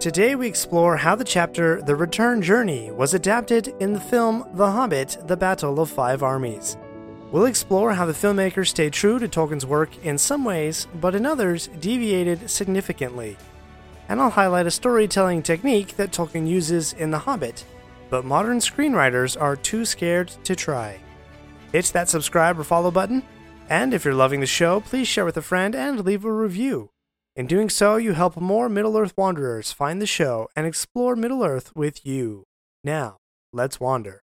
Today we explore how the chapter The Return Journey was adapted in the film The Hobbit The Battle of Five Armies. We'll explore how the filmmakers stayed true to Tolkien's work in some ways, but in others deviated significantly. And I'll highlight a storytelling technique that Tolkien uses in The Hobbit, but modern screenwriters are too scared to try. Hit that subscribe or follow button, and if you're loving the show, please share with a friend and leave a review. In doing so, you help more Middle Earth wanderers find the show and explore Middle Earth with you. Now, let's wander.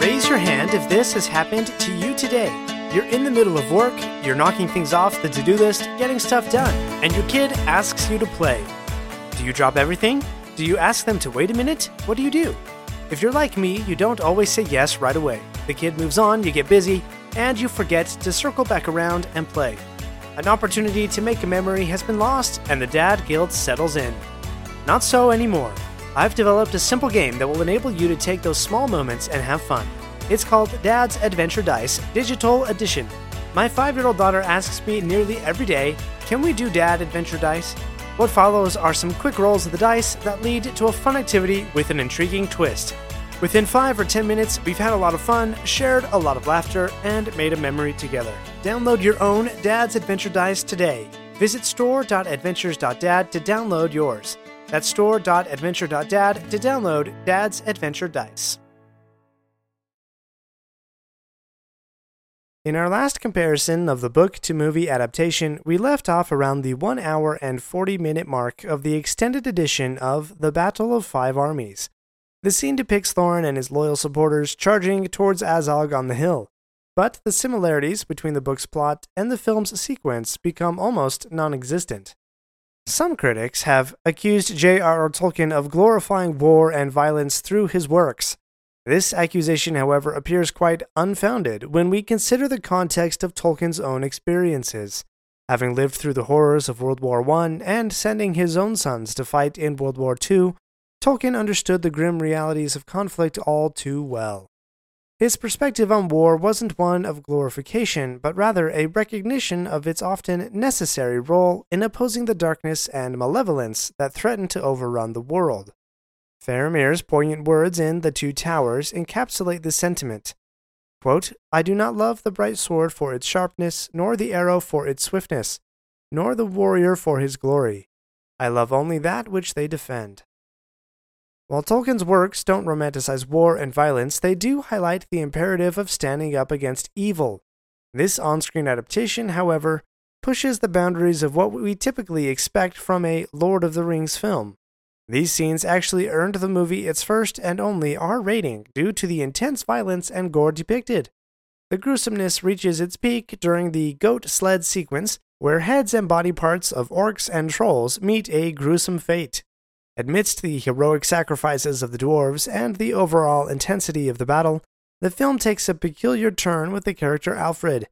Raise your hand if this has happened to you today. You're in the middle of work, you're knocking things off the to do list, getting stuff done, and your kid asks you to play. Do you drop everything? Do you ask them to wait a minute? What do you do? If you're like me, you don't always say yes right away. The kid moves on, you get busy, and you forget to circle back around and play. An opportunity to make a memory has been lost, and the dad guilt settles in. Not so anymore. I've developed a simple game that will enable you to take those small moments and have fun. It's called Dad's Adventure Dice Digital Edition. My five year old daughter asks me nearly every day, Can we do Dad Adventure Dice? What follows are some quick rolls of the dice that lead to a fun activity with an intriguing twist. Within 5 or 10 minutes, we've had a lot of fun, shared a lot of laughter, and made a memory together. Download your own Dad's Adventure Dice today. Visit store.adventures.dad to download yours. That's store.adventure.dad to download Dad's Adventure Dice. In our last comparison of the book to movie adaptation, we left off around the 1 hour and 40 minute mark of the extended edition of The Battle of Five Armies. The scene depicts Thorin and his loyal supporters charging towards Azog on the hill, but the similarities between the book's plot and the film's sequence become almost non existent. Some critics have accused J.R.R. Tolkien of glorifying war and violence through his works. This accusation, however, appears quite unfounded when we consider the context of Tolkien's own experiences. Having lived through the horrors of World War I and sending his own sons to fight in World War II, Tolkien understood the grim realities of conflict all too well. His perspective on war wasn't one of glorification, but rather a recognition of its often necessary role in opposing the darkness and malevolence that threatened to overrun the world. Faramir's poignant words in The Two Towers encapsulate this sentiment. Quote, I do not love the bright sword for its sharpness, nor the arrow for its swiftness, nor the warrior for his glory. I love only that which they defend. While Tolkien's works don't romanticize war and violence, they do highlight the imperative of standing up against evil. This on screen adaptation, however, pushes the boundaries of what we typically expect from a Lord of the Rings film. These scenes actually earned the movie its first and only R rating due to the intense violence and gore depicted. The gruesomeness reaches its peak during the goat sled sequence, where heads and body parts of orcs and trolls meet a gruesome fate. Amidst the heroic sacrifices of the dwarves and the overall intensity of the battle, the film takes a peculiar turn with the character Alfrid.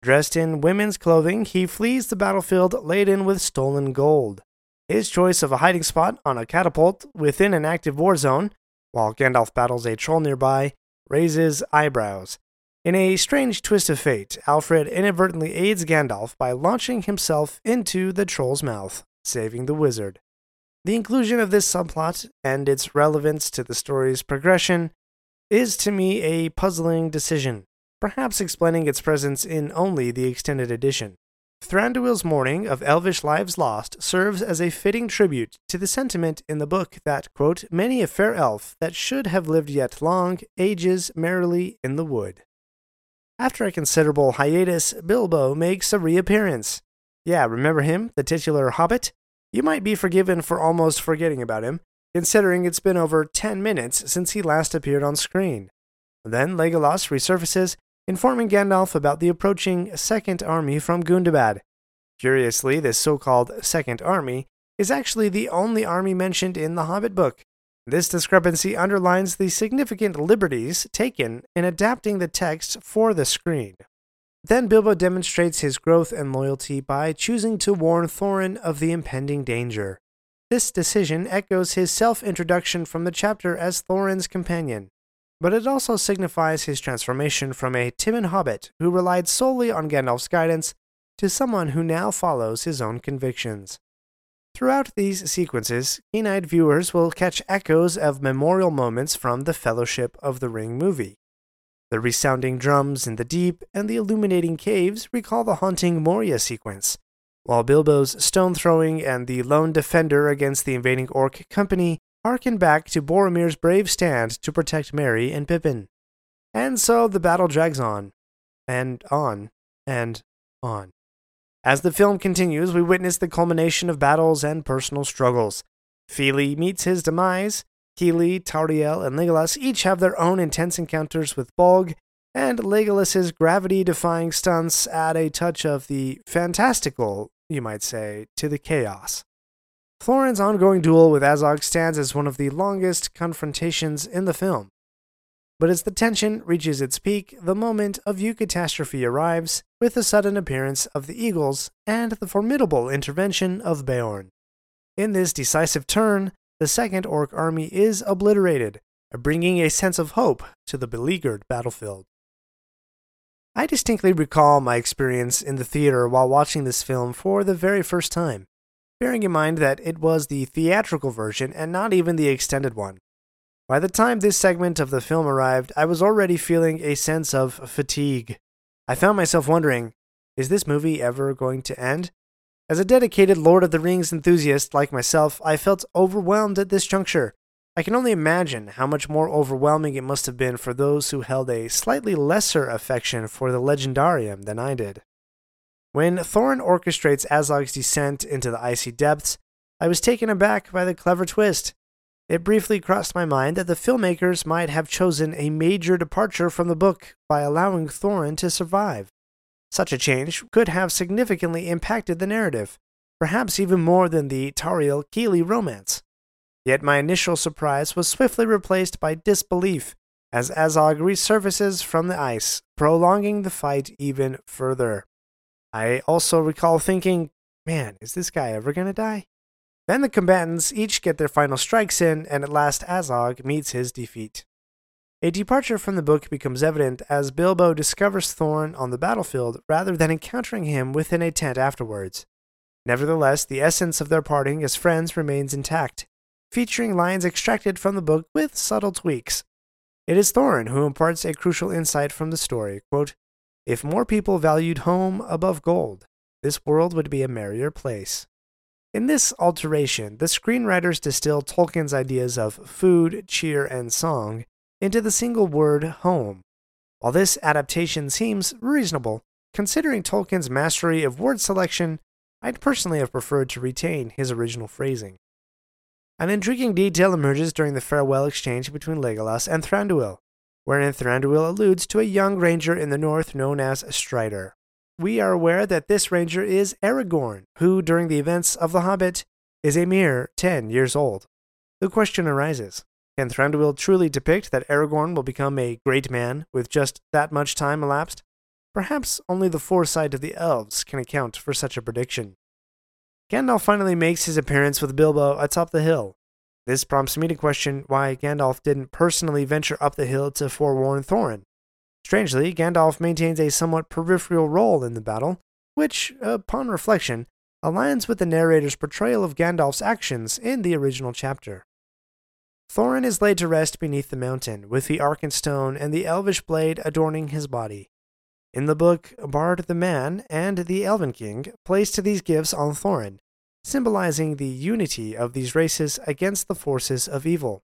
Dressed in women's clothing, he flees the battlefield laden with stolen gold. His choice of a hiding spot on a catapult within an active war zone, while Gandalf battles a troll nearby, raises eyebrows. In a strange twist of fate, Alfrid inadvertently aids Gandalf by launching himself into the troll's mouth, saving the wizard. The inclusion of this subplot and its relevance to the story's progression is to me a puzzling decision, perhaps explaining its presence in only the extended edition. Thranduil's mourning of elvish lives lost serves as a fitting tribute to the sentiment in the book that, quote, many a fair elf that should have lived yet long ages merrily in the wood. After a considerable hiatus, Bilbo makes a reappearance. Yeah, remember him, the titular hobbit? You might be forgiven for almost forgetting about him, considering it's been over 10 minutes since he last appeared on screen. Then Legolas resurfaces, informing Gandalf about the approaching Second Army from Gundabad. Curiously, this so called Second Army is actually the only army mentioned in the Hobbit book. This discrepancy underlines the significant liberties taken in adapting the text for the screen. Then Bilbo demonstrates his growth and loyalty by choosing to warn Thorin of the impending danger. This decision echoes his self introduction from the chapter as Thorin's companion, but it also signifies his transformation from a timid hobbit who relied solely on Gandalf's guidance to someone who now follows his own convictions. Throughout these sequences, keen eyed viewers will catch echoes of memorial moments from the Fellowship of the Ring movie. The resounding drums in the deep and the illuminating caves recall the haunting Moria sequence, while Bilbo's stone throwing and the lone defender against the invading orc company harken back to Boromir's brave stand to protect Merry and Pippin. And so the battle drags on, and on, and on. As the film continues, we witness the culmination of battles and personal struggles. Fili meets his demise. Kili, Tauriel, and Legolas each have their own intense encounters with Bolg, and Legolas's gravity-defying stunts add a touch of the fantastical, you might say, to the chaos. Thorin's ongoing duel with Azog stands as one of the longest confrontations in the film. But as the tension reaches its peak, the moment of eucatastrophe arrives with the sudden appearance of the Eagles and the formidable intervention of Beorn. In this decisive turn, the Second Orc army is obliterated, bringing a sense of hope to the beleaguered battlefield. I distinctly recall my experience in the theater while watching this film for the very first time, bearing in mind that it was the theatrical version and not even the extended one. By the time this segment of the film arrived, I was already feeling a sense of fatigue. I found myself wondering is this movie ever going to end? As a dedicated Lord of the Rings enthusiast like myself, I felt overwhelmed at this juncture. I can only imagine how much more overwhelming it must have been for those who held a slightly lesser affection for the legendarium than I did. When Thorin orchestrates Azog's descent into the icy depths, I was taken aback by the clever twist. It briefly crossed my mind that the filmmakers might have chosen a major departure from the book by allowing Thorin to survive. Such a change could have significantly impacted the narrative, perhaps even more than the Tauriel Kili romance. Yet my initial surprise was swiftly replaced by disbelief as Azog resurfaces from the ice, prolonging the fight even further. I also recall thinking, man, is this guy ever going to die? Then the combatants each get their final strikes in, and at last Azog meets his defeat. A departure from the book becomes evident as Bilbo discovers Thorin on the battlefield rather than encountering him within a tent afterwards. Nevertheless, the essence of their parting as friends remains intact, featuring lines extracted from the book with subtle tweaks. It is Thorin who imparts a crucial insight from the story quote, If more people valued home above gold, this world would be a merrier place. In this alteration, the screenwriters distill Tolkien's ideas of food, cheer, and song into the single word home. While this adaptation seems reasonable, considering Tolkien's mastery of word selection, I'd personally have preferred to retain his original phrasing. An intriguing detail emerges during the farewell exchange between Legolas and Thranduil, wherein Thranduil alludes to a young ranger in the north known as Strider we are aware that this ranger is Aragorn, who, during the events of The Hobbit, is a mere 10 years old. The question arises can Thranduil truly depict that Aragorn will become a great man with just that much time elapsed? Perhaps only the foresight of the elves can account for such a prediction. Gandalf finally makes his appearance with Bilbo atop the hill. This prompts me to question why Gandalf didn't personally venture up the hill to forewarn Thorin. Strangely, Gandalf maintains a somewhat peripheral role in the battle, which, upon reflection, aligns with the narrator's portrayal of Gandalf's actions in the original chapter. Thorin is laid to rest beneath the mountain, with the Arkenstone and the elvish blade adorning his body. In the book, Bard the Man and the Elven King placed these gifts on Thorin, symbolizing the unity of these races against the forces of evil.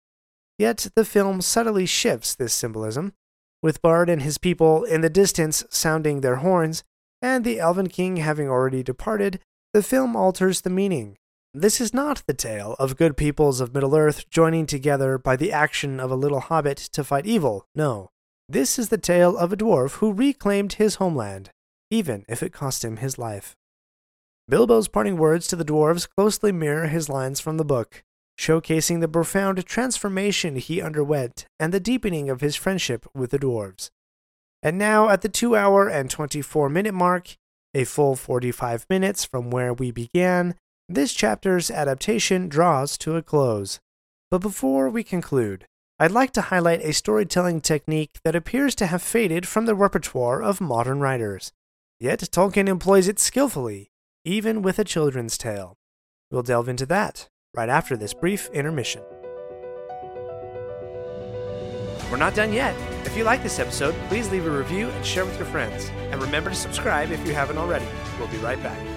Yet the film subtly shifts this symbolism, with Bard and his people in the distance sounding their horns, and the Elven King having already departed, the film alters the meaning. This is not the tale of good peoples of Middle Earth joining together by the action of a little hobbit to fight evil, no. This is the tale of a dwarf who reclaimed his homeland, even if it cost him his life. Bilbo's parting words to the dwarves closely mirror his lines from the book, showcasing the profound transformation he underwent and the deepening of his friendship with the dwarves. And now, at the 2 hour and 24 minute mark, a full 45 minutes from where we began, this chapter's adaptation draws to a close. But before we conclude, I'd like to highlight a storytelling technique that appears to have faded from the repertoire of modern writers. Yet Tolkien employs it skillfully, even with a children's tale. We'll delve into that right after this brief intermission. We're not done yet. If you like this episode, please leave a review and share with your friends. And remember to subscribe if you haven't already. We'll be right back.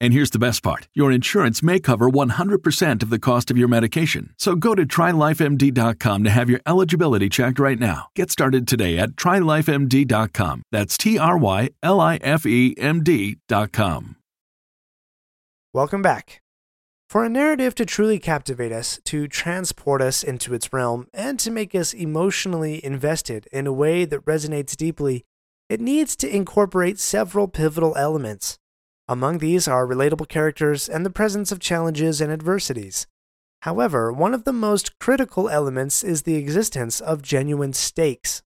And here's the best part your insurance may cover 100% of the cost of your medication. So go to trylifemd.com to have your eligibility checked right now. Get started today at trylifemd.com. That's T R Y L I F E M D.com. Welcome back. For a narrative to truly captivate us, to transport us into its realm, and to make us emotionally invested in a way that resonates deeply, it needs to incorporate several pivotal elements. Among these are relatable characters and the presence of challenges and adversities. However, one of the most critical elements is the existence of genuine stakes.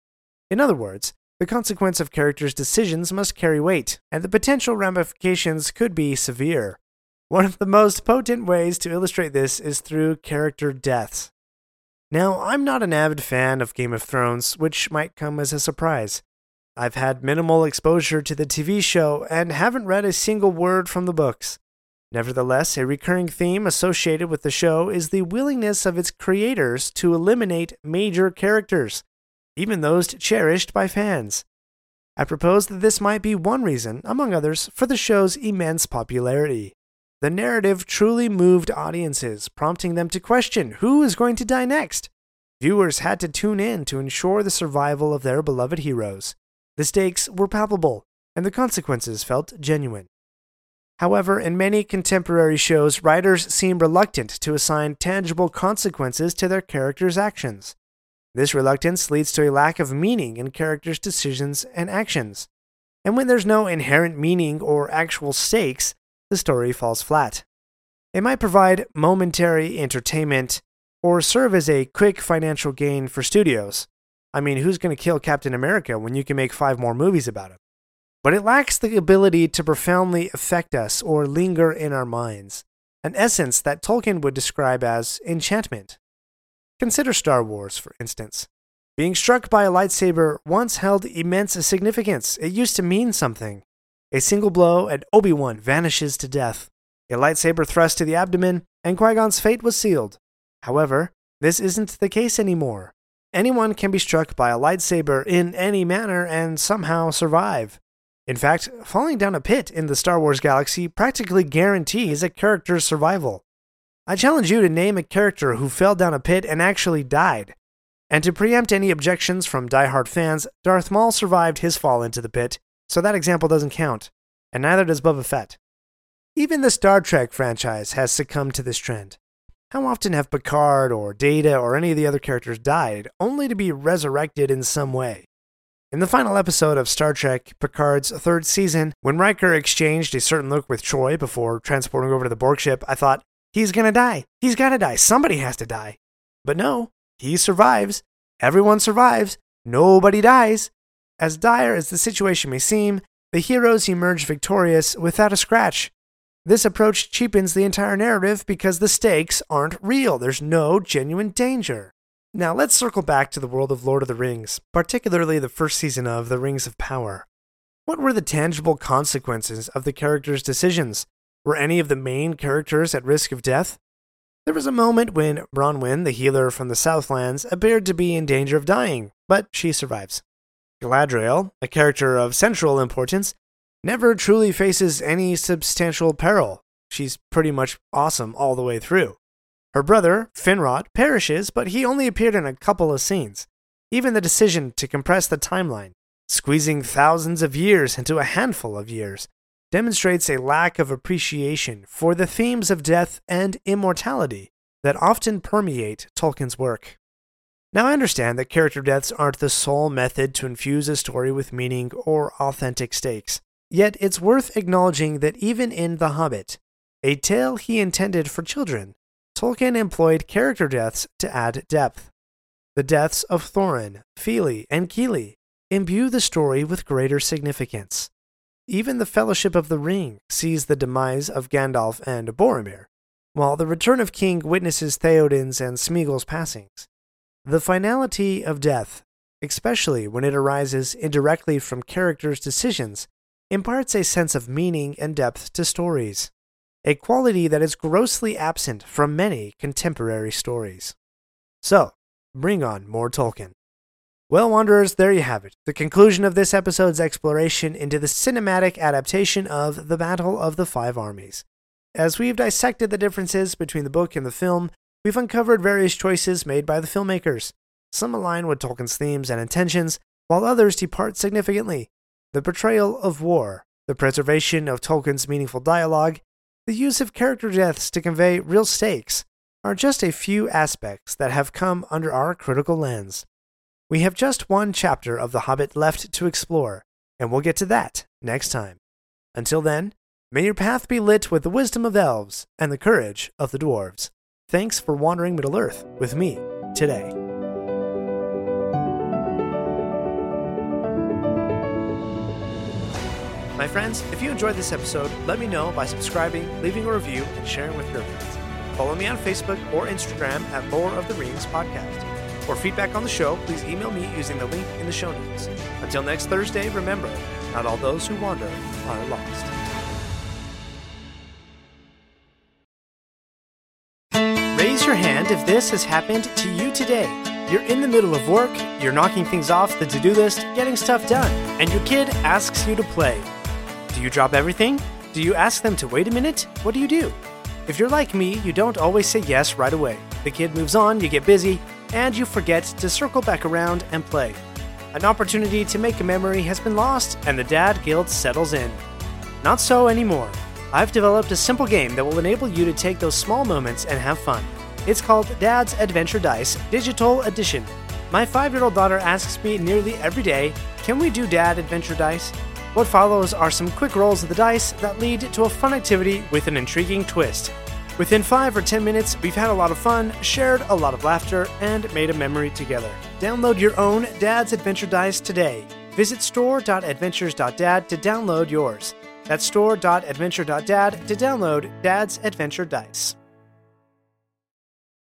In other words, the consequence of characters' decisions must carry weight, and the potential ramifications could be severe. One of the most potent ways to illustrate this is through character deaths. Now, I'm not an avid fan of Game of Thrones, which might come as a surprise. I've had minimal exposure to the TV show and haven't read a single word from the books. Nevertheless, a recurring theme associated with the show is the willingness of its creators to eliminate major characters, even those cherished by fans. I propose that this might be one reason, among others, for the show's immense popularity. The narrative truly moved audiences, prompting them to question who is going to die next. Viewers had to tune in to ensure the survival of their beloved heroes. The stakes were palpable, and the consequences felt genuine. However, in many contemporary shows, writers seem reluctant to assign tangible consequences to their characters' actions. This reluctance leads to a lack of meaning in characters' decisions and actions. And when there's no inherent meaning or actual stakes, the story falls flat. It might provide momentary entertainment or serve as a quick financial gain for studios, I mean, who's going to kill Captain America when you can make five more movies about him? But it lacks the ability to profoundly affect us or linger in our minds, an essence that Tolkien would describe as enchantment. Consider Star Wars, for instance. Being struck by a lightsaber once held immense significance. It used to mean something. A single blow, and Obi Wan vanishes to death. A lightsaber thrust to the abdomen, and Qui Gon's fate was sealed. However, this isn't the case anymore. Anyone can be struck by a lightsaber in any manner and somehow survive. In fact, falling down a pit in the Star Wars galaxy practically guarantees a character's survival. I challenge you to name a character who fell down a pit and actually died. And to preempt any objections from die-hard fans, Darth Maul survived his fall into the pit, so that example doesn't count, and neither does Boba Fett. Even the Star Trek franchise has succumbed to this trend. How often have Picard or Data or any of the other characters died, only to be resurrected in some way? In the final episode of Star Trek Picard's third season, when Riker exchanged a certain look with Troi before transporting over to the Borg ship, I thought, he's gonna die. He's gotta die. Somebody has to die. But no, he survives. Everyone survives. Nobody dies. As dire as the situation may seem, the heroes emerge victorious without a scratch. This approach cheapens the entire narrative because the stakes aren't real. There's no genuine danger. Now let's circle back to the world of Lord of the Rings, particularly the first season of The Rings of Power. What were the tangible consequences of the characters' decisions? Were any of the main characters at risk of death? There was a moment when Bronwyn, the healer from the Southlands, appeared to be in danger of dying, but she survives. Galadriel, a character of central importance, never truly faces any substantial peril. She's pretty much awesome all the way through. Her brother, Finrod, perishes, but he only appeared in a couple of scenes. Even the decision to compress the timeline, squeezing thousands of years into a handful of years, demonstrates a lack of appreciation for the themes of death and immortality that often permeate Tolkien's work. Now, I understand that character deaths aren't the sole method to infuse a story with meaning or authentic stakes. Yet, it's worth acknowledging that even in The Hobbit, a tale he intended for children, Tolkien employed character deaths to add depth. The deaths of Thorin, Fili, and Kili imbue the story with greater significance. Even the Fellowship of the Ring sees the demise of Gandalf and Boromir, while the Return of King witnesses Theoden's and Smeagol's passings. The finality of death, especially when it arises indirectly from characters' decisions, imparts a sense of meaning and depth to stories, a quality that is grossly absent from many contemporary stories. So, bring on more Tolkien. Well, Wanderers, there you have it. The conclusion of this episode's exploration into the cinematic adaptation of The Battle of the Five Armies. As we've dissected the differences between the book and the film, we've uncovered various choices made by the filmmakers. Some align with Tolkien's themes and intentions, while others depart significantly. The portrayal of war, the preservation of Tolkien's meaningful dialogue, the use of character deaths to convey real stakes are just a few aspects that have come under our critical lens. We have just one chapter of The Hobbit left to explore, and we'll get to that next time. Until then, may your path be lit with the wisdom of elves and the courage of the dwarves. Thanks for wandering Middle Earth with me today. My friends, if you enjoyed this episode, let me know by subscribing, leaving a review, and sharing with your friends. Follow me on Facebook or Instagram at Lore of the Rings Podcast. For feedback on the show, please email me using the link in the show notes. Until next Thursday, remember, not all those who wander are lost. Raise your hand if this has happened to you today. You're in the middle of work, you're knocking things off the to do list, getting stuff done, and your kid asks you to play. Do you drop everything? Do you ask them to wait a minute? What do you do? If you're like me, you don't always say yes right away. The kid moves on, you get busy, and you forget to circle back around and play. An opportunity to make a memory has been lost, and the dad guilt settles in. Not so anymore. I've developed a simple game that will enable you to take those small moments and have fun. It's called Dad's Adventure Dice Digital Edition. My five year old daughter asks me nearly every day, Can we do Dad Adventure Dice? What follows are some quick rolls of the dice that lead to a fun activity with an intriguing twist. Within 5 or 10 minutes, we've had a lot of fun, shared a lot of laughter, and made a memory together. Download your own Dad's Adventure Dice today. Visit store.adventures.dad to download yours. That's store.adventure.dad to download Dad's Adventure Dice.